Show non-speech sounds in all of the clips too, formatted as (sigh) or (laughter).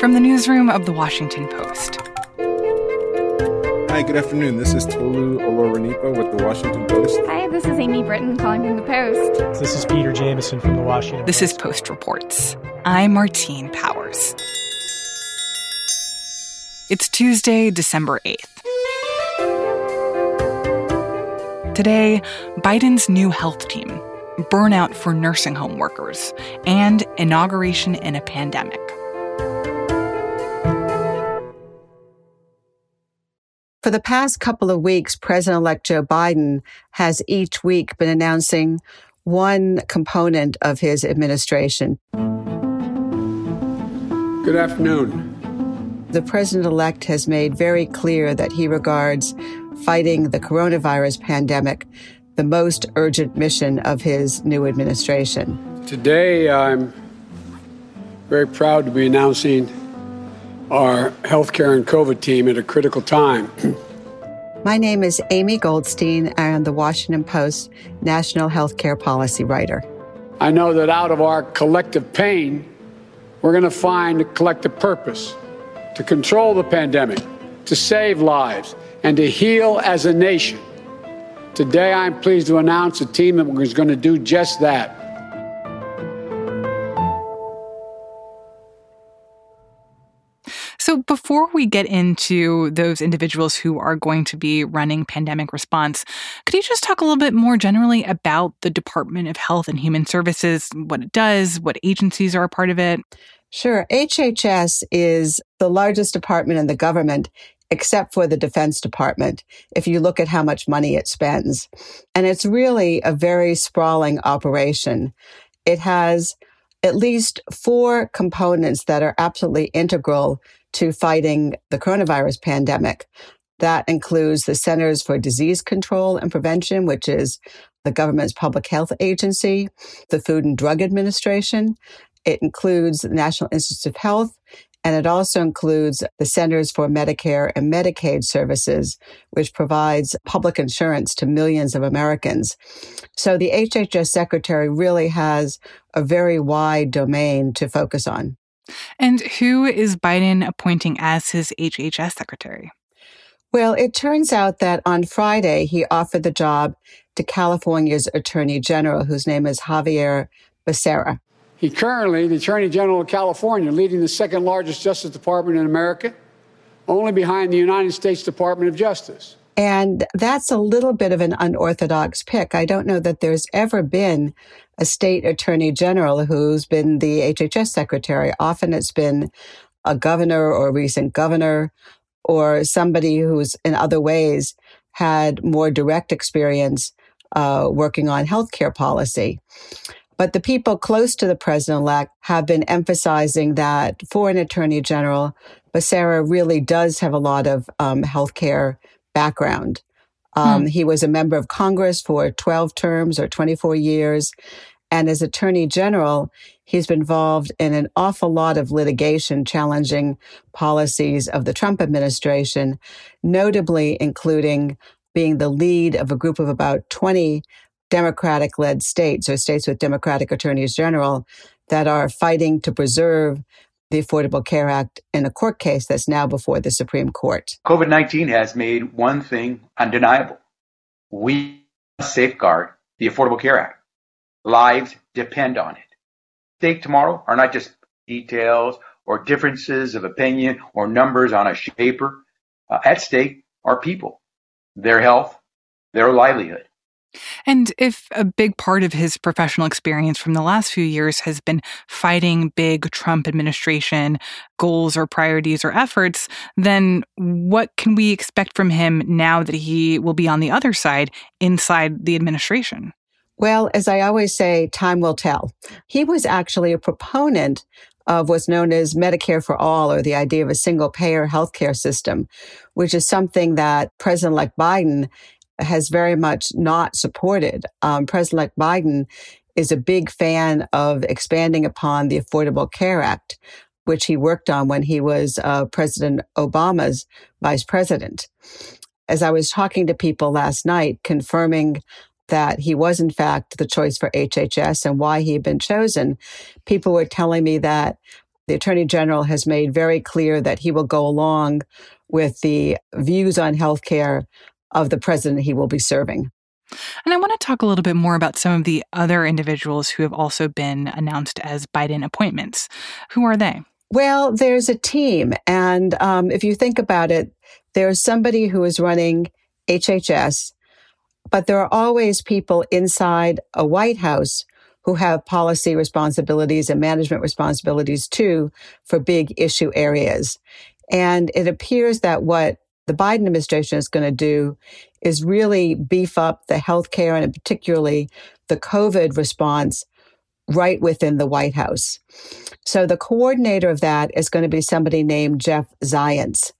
From the newsroom of The Washington Post. Hi, good afternoon. This is Tolu Olorunnipa with The Washington Post. Hi, this is Amy Brittain calling from The Post. This is Peter Jamison from The Washington This Post. is Post Reports. I'm Martine Powers. It's Tuesday, December 8th. Today, Biden's new health team, burnout for nursing home workers, and inauguration in a pandemic. For the past couple of weeks, President elect Joe Biden has each week been announcing one component of his administration. Good afternoon. The president elect has made very clear that he regards fighting the coronavirus pandemic the most urgent mission of his new administration. Today, I'm very proud to be announcing our healthcare and COVID team at a critical time. My name is Amy Goldstein. I am the Washington Post national healthcare policy writer. I know that out of our collective pain, we're going to find a collective purpose to control the pandemic, to save lives, and to heal as a nation. Today, I'm pleased to announce a team that is going to do just that. So, before we get into those individuals who are going to be running pandemic response, could you just talk a little bit more generally about the Department of Health and Human Services, what it does, what agencies are a part of it? Sure. HHS is the largest department in the government except for the Defense Department, if you look at how much money it spends. And it's really a very sprawling operation. It has at least four components that are absolutely integral to fighting the coronavirus pandemic. That includes the Centers for Disease Control and Prevention, which is the government's public health agency, the Food and Drug Administration. It includes the National Institutes of Health, and it also includes the Centers for Medicare and Medicaid Services, which provides public insurance to millions of Americans. So the HHS secretary really has a very wide domain to focus on. And who is Biden appointing as his HHS secretary? Well, it turns out that on Friday, he offered the job to California's Attorney General, whose name is Xavier Becerra. He currently, the Attorney General of California, leading the second largest Justice Department in America, only behind the United States Department of Justice. And that's a little bit of an unorthodox pick. I don't know that there's ever been a state attorney general who's been the HHS secretary. Often it's been a governor or a recent governor or somebody who's in other ways had more direct experience uh, working on healthcare policy. But the people close to the president elect have been emphasizing that for an attorney general, Becerra really does have a lot of um, healthcare background. Um, hmm. He was a member of Congress for 12 terms or 24 years. And as Attorney General, he's been involved in an awful lot of litigation challenging policies of the Trump administration, notably including being the lead of a group of about 20 Democratic led states or states with Democratic attorneys general that are fighting to preserve the Affordable Care Act in a court case that's now before the Supreme Court. COVID 19 has made one thing undeniable. We safeguard the Affordable Care Act. Lives depend on it. Stake tomorrow are not just details or differences of opinion or numbers on a paper. Uh, at stake are people, their health, their livelihood. And if a big part of his professional experience from the last few years has been fighting big Trump administration goals or priorities or efforts, then what can we expect from him now that he will be on the other side inside the administration? Well, as I always say, time will tell. He was actually a proponent of what's known as Medicare for all, or the idea of a single payer healthcare system, which is something that President elect Biden has very much not supported. Um, President elect Biden is a big fan of expanding upon the Affordable Care Act, which he worked on when he was uh, President Obama's vice president. As I was talking to people last night, confirming that he was in fact the choice for HHS and why he had been chosen, people were telling me that The Attorney General has made very clear that he will go along with the views on healthcare of the president he will be serving. And I want to talk a little bit more about some of the other individuals who have also been announced as Biden appointments. Who are they? Well, there's a team. And um, if you think about it, there's somebody who is running HHS, but there are always people inside a White House who have policy responsibilities and management responsibilities too for big issue areas. And it appears that what the Biden administration is going to do is really beef up the healthcare and particularly the COVID response right within the White House. So the coordinator of that is going to be somebody named Jeff Zients.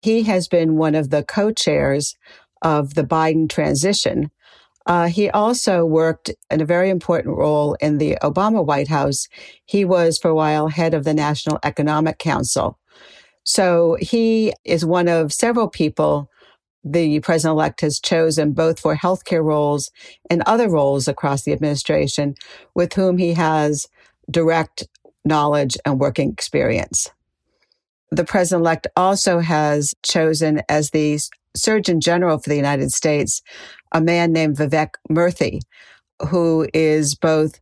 He has been one of the co-chairs of the Biden transition. Uh, he also worked in a very important role in the Obama White House. He was for a while head of the National Economic Council. So he is one of several people the president elect has chosen both for healthcare roles and other roles across the administration with whom he has direct knowledge and working experience. The president elect also has chosen as the Surgeon General for the United States a man named Vivek Murthy, who is both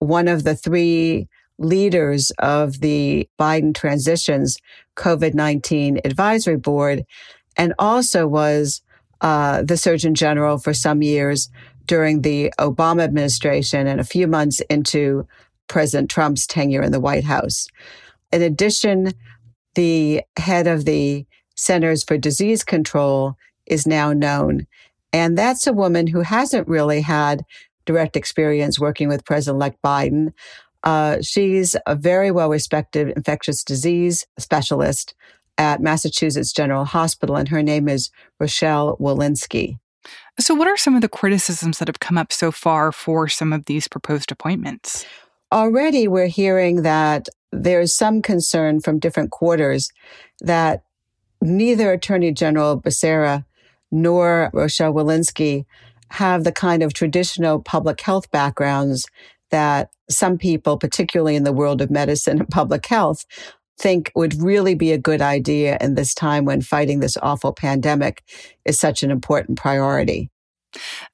one of the three leaders of the Biden transitions COVID 19 advisory board and also was uh, the Surgeon General for some years during the Obama administration and a few months into President Trump's tenure in the White House. In addition, the head of the Centers for Disease Control is now known. And that's a woman who hasn't really had direct experience working with President elect Biden. Uh, she's a very well respected infectious disease specialist at Massachusetts General Hospital, and her name is Rochelle Walensky. So, what are some of the criticisms that have come up so far for some of these proposed appointments? Already, we're hearing that there's some concern from different quarters that neither Attorney General Becerra nor Rochelle Walensky have the kind of traditional public health backgrounds that some people, particularly in the world of medicine and public health, think would really be a good idea in this time when fighting this awful pandemic is such an important priority.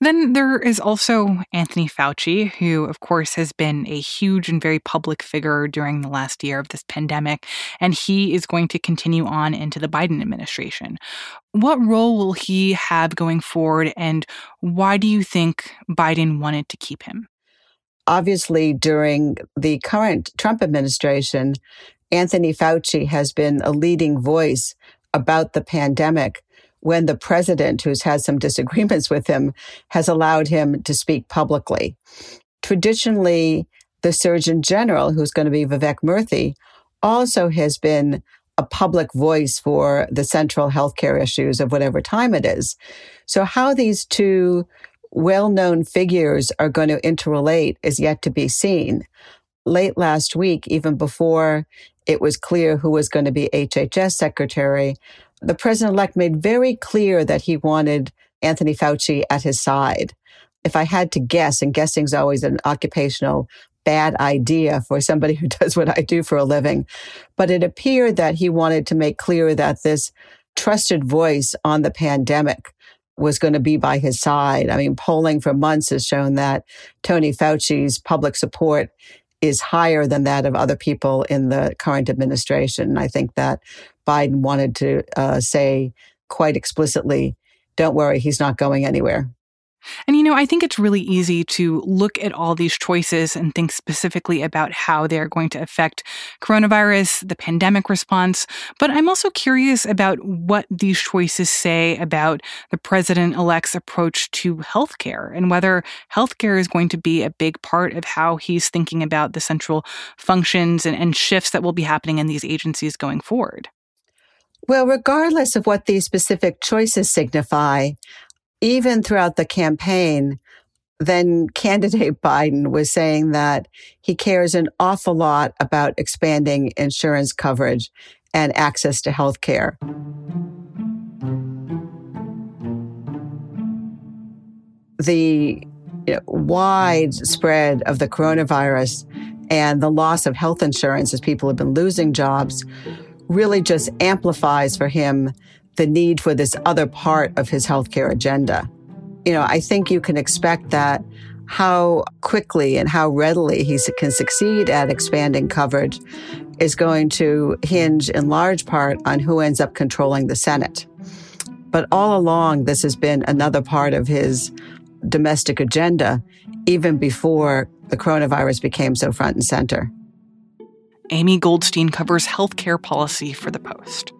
Then there is also Anthony Fauci, who, of course, has been a huge and very public figure during the last year of this pandemic, and he is going to continue on into the Biden administration. What role will he have going forward, and why do you think Biden wanted to keep him? Obviously, during the current Trump administration, Anthony Fauci has been a leading voice about the pandemic when the president, who's had some disagreements with him, has allowed him to speak publicly. Traditionally, the Surgeon General, who's going to be Vivek Murthy, also has been a public voice for the central healthcare issues of whatever time it is. So, how these two well known figures are going to interrelate is yet to be seen. Late last week, even before it was clear who was going to be HHS secretary, the president elect made very clear that he wanted Anthony Fauci at his side. If I had to guess, and guessing is always an occupational bad idea for somebody (laughs) who does what I do for a living, but it appeared that he wanted to make clear that this trusted voice on the pandemic was going to be by his side. I mean, polling for months has shown that Tony Fauci's public support is higher than that of other people in the current administration. And I think that Biden wanted to uh, say quite explicitly, don't worry, he's not going anywhere. And you know, I think it's really easy to look at all these choices and think specifically about how they're going to affect coronavirus, the pandemic response. But I'm also curious about what these choices say about the president elect's approach to healthcare and whether healthcare is going to be a big part of how he's thinking about the central functions and, and shifts that will be happening in these agencies going forward. Well, regardless of what these specific choices signify, even throughout the campaign, then candidate (laughs) Biden was saying that he cares an awful lot about expanding insurance coverage and access to health care. The you know, wide spread of the coronavirus And the loss of health insurance as people have been losing jobs really just amplifies for him the need for this other part of his healthcare agenda. You know, I think you can expect that how quickly and how readily he can succeed at expanding coverage is going to hinge in large part on who ends up controlling the Senate. But all along, this has been another part of his domestic agenda, even before the coronavirus became so front and center. Amy Goldstein covers healthcare policy for The Post.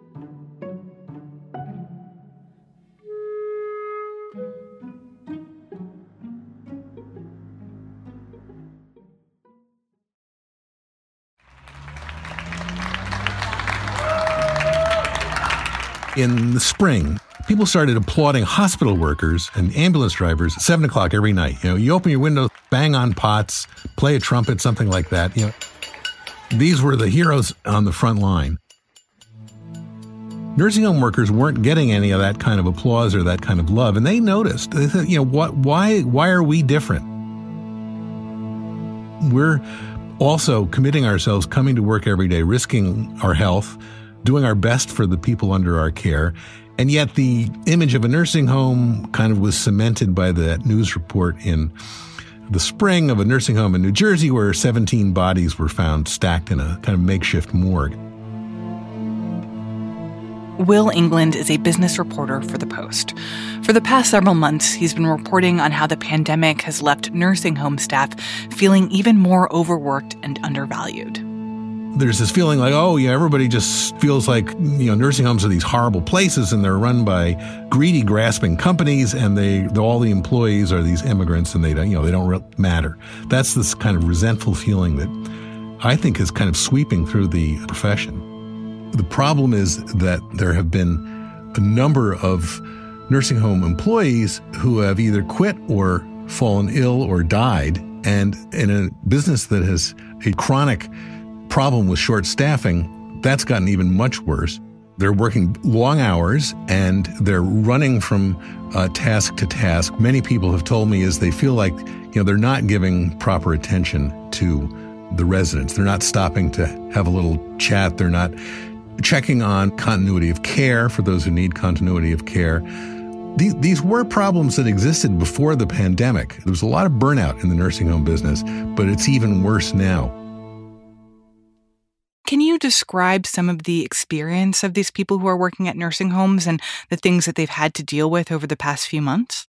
In the spring, people started applauding hospital workers and ambulance drivers at seven o'clock every night. You know, you open your window, bang on pots, play a trumpet, something like that. You know, these were the heroes on the front line. Nursing home workers weren't getting any of that kind of applause or that kind of love, and they noticed. They said, you know, what? Why? Why are we different? We're also committing ourselves, coming to work every day, risking our health, doing our best for the people under our care, and yet the image of a nursing home kind of was cemented by that news report in the spring of a nursing home in New Jersey where 17 bodies were found stacked in a kind of makeshift morgue. Will Englund is a business reporter for The Post. For the past several months, he's been reporting on how the pandemic has left nursing home staff feeling even more overworked and undervalued there's this feeling like, oh, yeah, everybody just feels like, you know, nursing homes are these horrible places and they're run by greedy, grasping companies and they, all the employees are these immigrants and they don't, you know, they don't matter. That's this kind of resentful feeling that I think is kind of sweeping through the profession. The problem is that there have been a number of nursing home employees who have either quit or fallen ill or died. And in a business that has a chronic problem with short staffing, that's gotten even much worse. They're working long hours and they're running from uh, task to task. Many people have told me is they feel like you know they're not giving proper attention to the residents. They're not stopping to have a little chat. They're not checking on continuity of care for those who need continuity of care. These, these were problems that existed before the pandemic. There was a lot of burnout in the nursing home business, but it's even worse now. Can you describe some of the experience of these people who are working at nursing homes and the things that they've had to deal with over the past few months?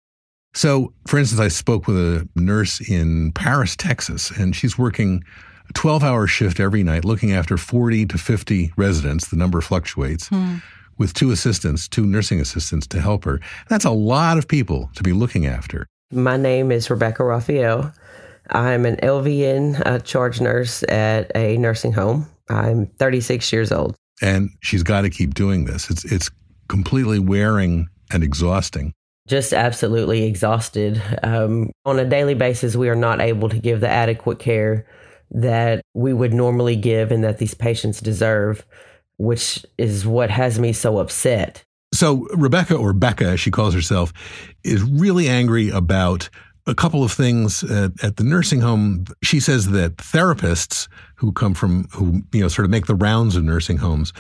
So, for instance, I spoke with a nurse in Paris, Texas, and she's working a 12 hour shift every night, looking after 40 to 50 residents. The number fluctuates. Hmm. With two assistants, two nursing assistants to help her. That's a lot of people to be looking after. My name is Rebecca Raphael. I'm an LVN uh, charge nurse at a nursing home I'm 36 years old. And she's got to keep doing this. It's it's completely wearing and exhausting. Just absolutely exhausted. Um, on a daily basis, we are not able to give the adequate care that we would normally give and that these patients deserve, which is what has me so upset. So, Rebecca, or Becca, as she calls herself, is really angry about a couple of things at, at, the nursing home. She says that therapists who come from, who, you know, sort of make the rounds of nursing homes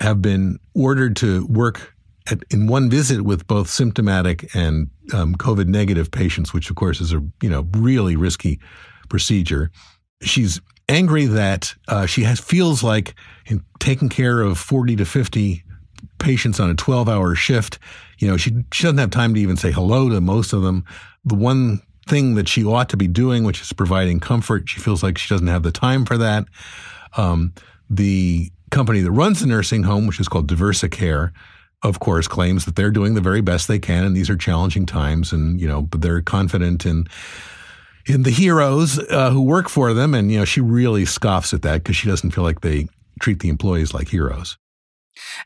have been ordered to work at, in one visit with both symptomatic and um, COVID negative patients, which of course is a, you know, really risky procedure. She's angry that uh, she has feels like in taking care of 40 to 50 patients on a 12 hour shift, you know, she, she doesn't have time to even say hello to most of them the one thing that she ought to be doing, which is providing comfort. She feels like she doesn't have the time for that. Um, the company that runs the nursing home, which is called Diversicare, of course, claims that they're doing the very best they can, and these are challenging times, and you know, but they're confident in in the heroes uh, who work for them, and you know, she really scoffs at that because she doesn't feel like they treat the employees like heroes.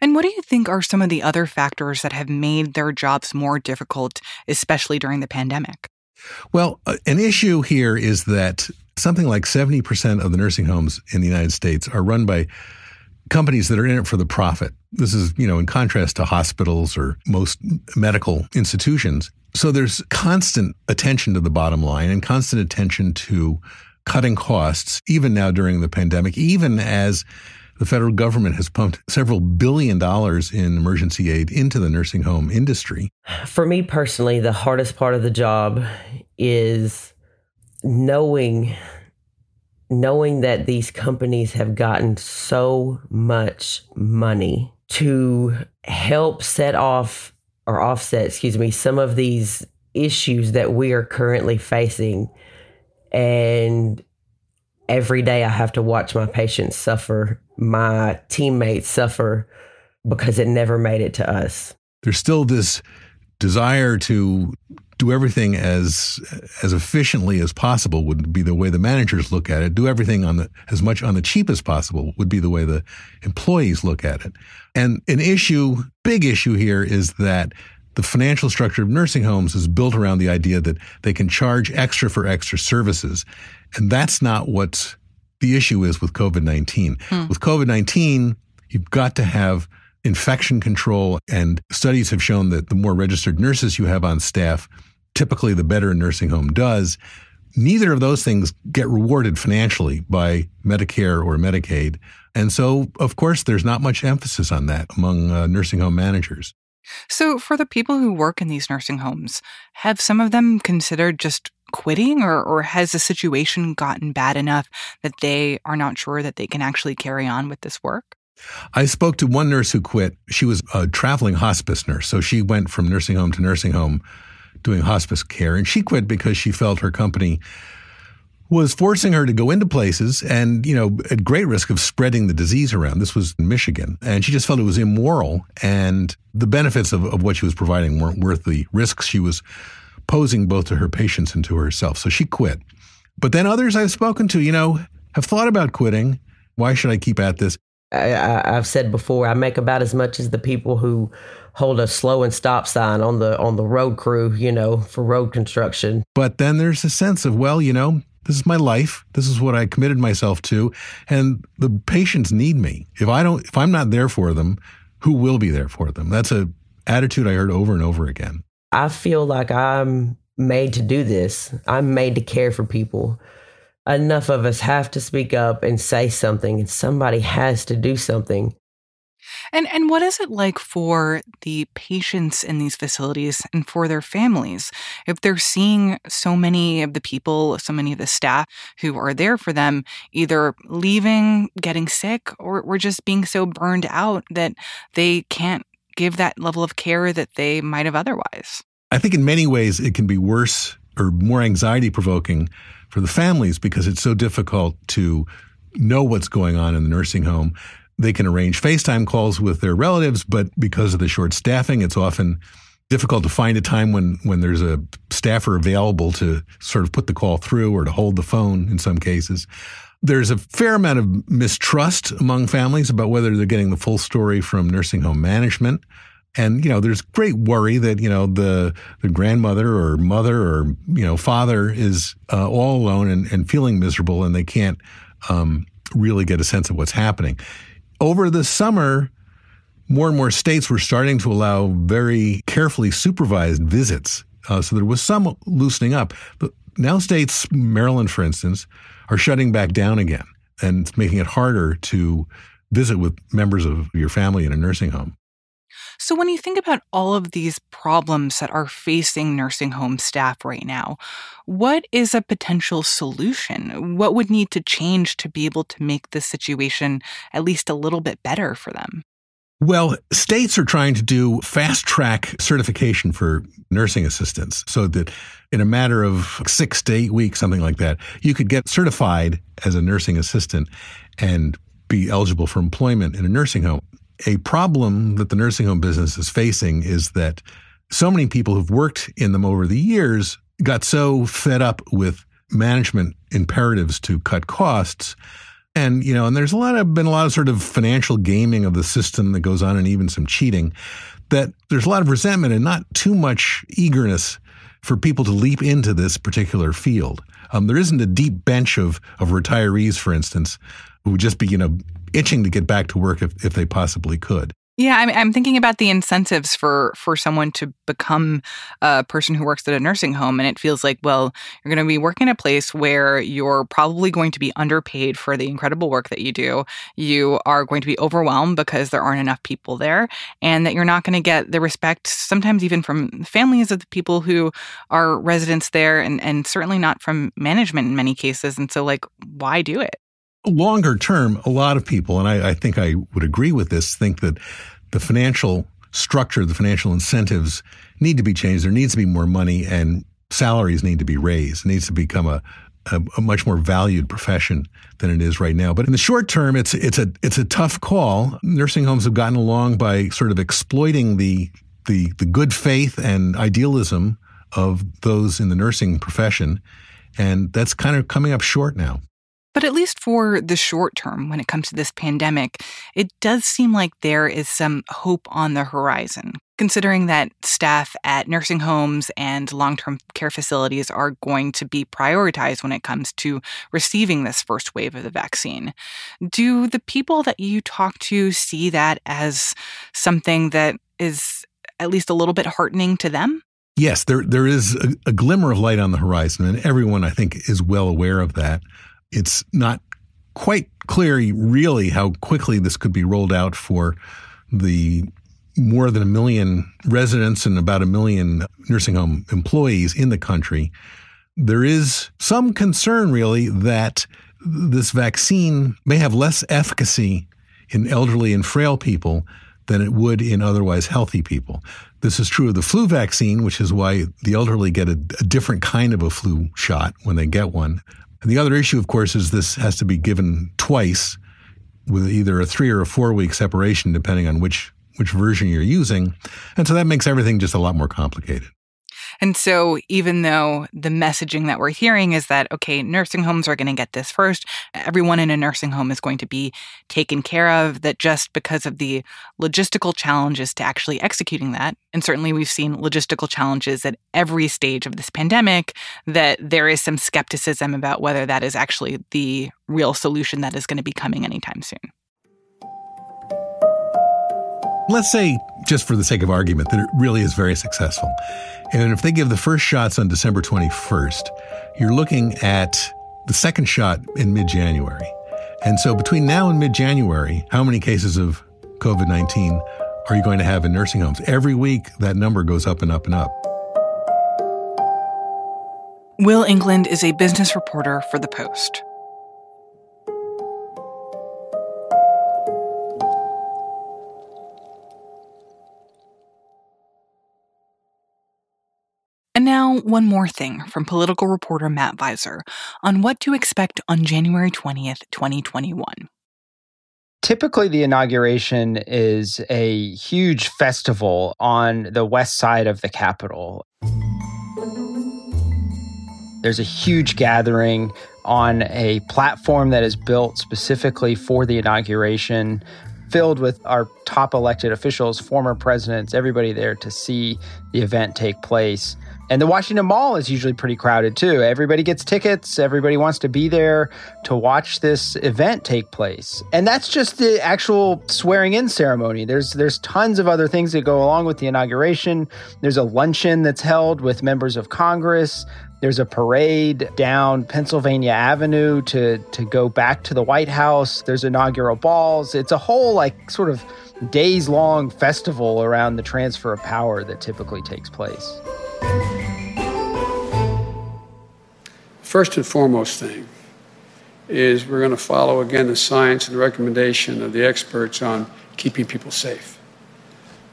And what do you think are some of the other factors that have made their jobs more difficult, especially during the pandemic? Well, uh, an issue here is that something like 70% of the nursing homes in the United States are run by companies that are in it for the profit. This is, you know, in contrast to hospitals or most medical institutions. So there's constant attention to the bottom line and constant attention to cutting costs, even now during the pandemic, even as the federal government has pumped several billion dollars in emergency aid into the nursing home industry. For me personally, the hardest part of the job is knowing knowing that these companies have gotten so much money to help set off or offset, excuse me, some of these issues that we are currently facing. And every day I have to watch my patients suffer, my teammates suffer because it never made it to us. There's still this desire to do everything as as efficiently as possible would be the way the managers look at it. Do everything on the as much on the cheap as possible would be the way the employees look at it. And an issue, big issue here is that the financial structure of nursing homes is built around the idea that they can charge extra for extra services. And that's not what the issue is with COVID 19. Hmm. With COVID 19, you've got to have infection control, and studies have shown that the more registered nurses you have on staff, typically the better a nursing home does. Neither of those things get rewarded financially by Medicare or Medicaid. And so, of course, there's not much emphasis on that among uh, nursing home managers. So, for the people who work in these nursing homes, have some of them considered just quitting, or, or has the situation gotten bad enough that they are not sure that they can actually carry on with this work? I spoke to one nurse who quit. She was a traveling hospice nurse. So she went from nursing home to nursing home doing hospice care. And she quit because she felt her company was forcing her to go into places and, you know, at great risk of spreading the disease around. This was in Michigan. And she just felt it was immoral and the benefits of, of what she was providing weren't worth the risks she was posing both to her patients and to herself. So she quit. But then others I've spoken to, you know, have thought about quitting. Why should I keep at this? I, have said before, I make about as much as the people who hold a slow and stop sign on the on the road crew, you know, for road construction. But then there's a sense of, well, you know, this is my life. This is what I committed myself to, and the patients need me. If I don't, if I'm not there for them, who will be there for them? That's a attitude I heard over and over again. I feel like I'm made to do this. I'm made to care for people enough of us have to speak up and say something, and somebody has to do something. And and what is it like for the patients in these facilities and for their families if they're seeing so many of the people, so many of the staff who are there for them either leaving, getting sick, or, or just being so burned out that they can't give that level of care that they might have otherwise? I think in many ways it can be worse or more anxiety provoking for the families because it's so difficult to know what's going on in the nursing home. They can arrange FaceTime calls with their relatives, but because of the short staffing, it's often difficult to find a time when, when there's a staffer available to sort of put the call through or to hold the phone in some cases. There's a fair amount of mistrust among families about whether they're getting the full story from nursing home management. And, you know, there's great worry that, you know, the, the grandmother or mother or, you know, father is uh, all alone and, and feeling miserable and they can't um, really get a sense of what's happening. Over the summer, more and more states were starting to allow very carefully supervised visits. Uh, so there was some loosening up. But now states, Maryland, for instance, are shutting back down again and it's making it harder to visit with members of your family in a nursing home. So, when you think about all of these problems that are facing nursing home staff right now, what is a potential solution? What would need to change to be able to make this situation at least a little bit better for them? Well, states are trying to do fast track certification for nursing assistants so that in a matter of six to eight weeks, something like that, you could get certified as a nursing assistant and be eligible for employment in a nursing home a problem that the nursing home business is facing is that so many people who've worked in them over the years got so fed up with management imperatives to cut costs. And, you know, and there's a lot of been a lot of sort of financial gaming of the system that goes on and even some cheating that there's a lot of resentment and not too much eagerness for people to leap into this particular field. Um, there isn't a deep bench of, of retirees, for instance, who would just be, you know, itching to get back to work if, if they possibly could. Yeah, I'm, I'm thinking about the incentives for for someone to become a person who works at a nursing home, and it feels like, well, you're going to be working a place where you're probably going to be underpaid for the incredible work that you do. You are going to be overwhelmed because there aren't enough people there, and that you're not going to get the respect, sometimes even from the families of the people who are residents there, and and certainly not from management in many cases. And so, like, why do it? Longer term, a lot of people, and I, I, think I would agree with this, think that the financial structure, the financial incentives need to be changed. There needs to be more money and salaries need to be raised. It needs to become a, a, a much more valued profession than it is right now. But in the short term, it's it's a it's a tough call. Nursing homes have gotten along by sort of exploiting the the the good faith and idealism of those in the nursing profession, and that's kind of coming up short now. But at least for the short term, when it comes to this pandemic, it does seem like there is some hope on the horizon, considering that staff at nursing homes and long term care facilities are going to be prioritized when it comes to receiving this first wave of the vaccine. Do the people that you talk to see that as something that is at least a little bit heartening to them? Yes, there there is a, a glimmer of light on the horizon, and everyone I think is well aware of that it's not quite clear really how quickly this could be rolled out for the more than a million residents and about a million nursing home employees in the country. There is some concern, really, that this vaccine may have less efficacy in elderly and frail people than it would in otherwise healthy people. This is true of the flu vaccine, which is why the elderly get a, a different kind of a flu shot when they get one. And the other issue, of course, is this has to be given twice with either a three or a four week separation, depending on which which version you're using. And so that makes everything just a lot more complicated. And so, even though the messaging that we're hearing is that, okay, nursing homes are going to get this first, everyone in a nursing home is going to be taken care of, that just because of the logistical challenges to actually executing that, and certainly we've seen logistical challenges at every stage of this pandemic, that there is some skepticism about whether that is actually the real solution that is going to be coming anytime soon. Let's say, just for the sake of argument, that it really is very successful. And if they give the first shots on December 21st, you're looking at the second shot in mid January. And so between now and mid January, how many cases of COVID 19 are you going to have in nursing homes? Every week, that number goes up and up and up. Will Englund is a business reporter for The Post. One more thing from political reporter Matt Viser on what to expect on January 20th, 2021. Typically, the inauguration is a huge festival on the west side of the Capitol. There's a huge gathering on a platform that is built specifically for the inauguration, filled with our top elected officials, former presidents, everybody there to see the event take place. And the Washington Mall is usually pretty crowded too. Everybody gets tickets, everybody wants to be there to watch this event take place. And that's just the actual swearing in ceremony. There's there's tons of other things that go along with the inauguration. There's a luncheon that's held with members of Congress. There's a parade down Pennsylvania Avenue to to go back to the White House. There's inaugural balls. It's a whole like sort of days long festival around the transfer of power that typically takes place. First and foremost thing is we're going to follow again the science and the recommendation of the experts on keeping people safe.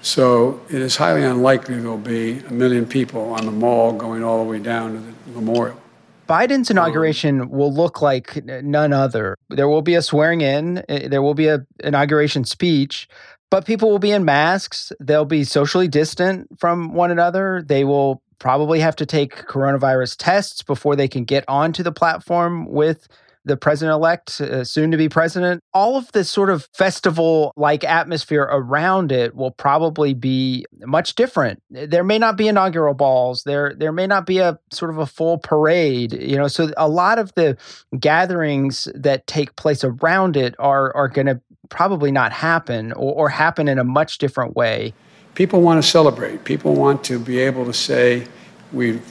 So it is highly unlikely there'll be a million people on the mall going all the way down to the memorial. Biden's inauguration will look like none other. There will be a swearing in, eh, there will be an inauguration speech, but people will be in masks. They'll be socially distant from one another. They will probably have to take coronavirus tests before they can get onto the platform with the president elect, uh, soon to be president. All of this sort of festival like atmosphere around it will probably be much different. There may not be inaugural balls. There there may not be a sort of a full parade, you know. So a lot of the gatherings that take place around it are are going to probably not happen or, or happen in a much different way. People want to celebrate. People want to be able to say, we've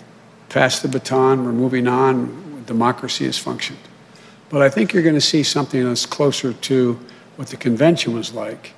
passed the baton, we're moving on, democracy has functioned. But I think you're going to see something that's closer to what the convention was like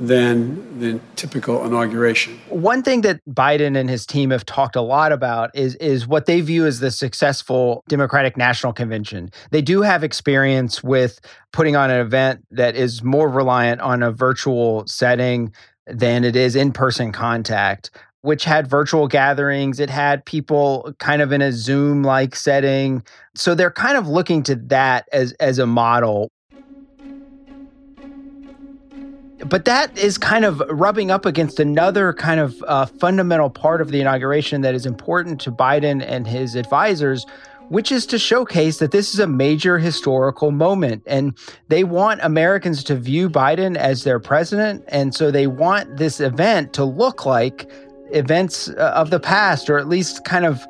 than the typical inauguration. One thing that Biden and his team have talked a lot about is is what they view as the successful Democratic National Convention. They do have experience with putting on an event that is more reliant on a virtual setting than it is in-person contact which had virtual gatherings. It had people kind of in a Zoom like setting. So they're kind of looking to that as, as a model. But that is kind of rubbing up against another kind of uh, fundamental part of the inauguration that is important to Biden and his advisors, which is to showcase that this is a major historical moment. And they want Americans to view Biden as their president. And so they want this event to look like events uh, of the past, or at least kind of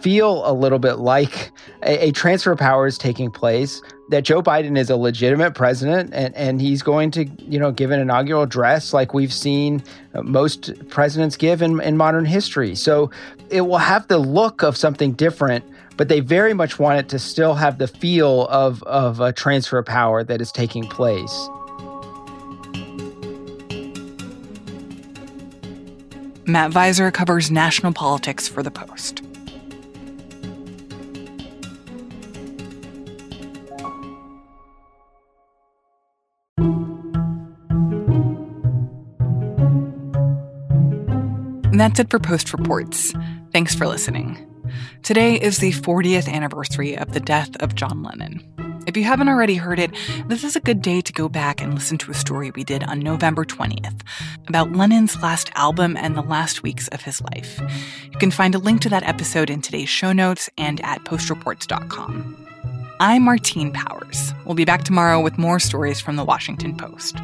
feel a little bit like a, a, transfer of power is taking place, that Joe Biden is a legitimate president and, and he's going to, you know, give an inaugural address like we've seen most presidents give in, in modern history. So it will have the look of something different, but they very much want it to still have the feel of, of a transfer of power that is taking place. Matt Viser covers national politics for The Post. And that's it for Post Reports. Thanks for listening. Today is the 40th anniversary of the death of John Lennon. If you haven't already heard it, this is a good day to go back and listen to a story we did on November 20th about Lennon's last album and the last weeks of his life. You can find a link to that episode in today's show notes and at postreports.com. I'm Martine Powers. We'll be back tomorrow with more stories from the Washington Post.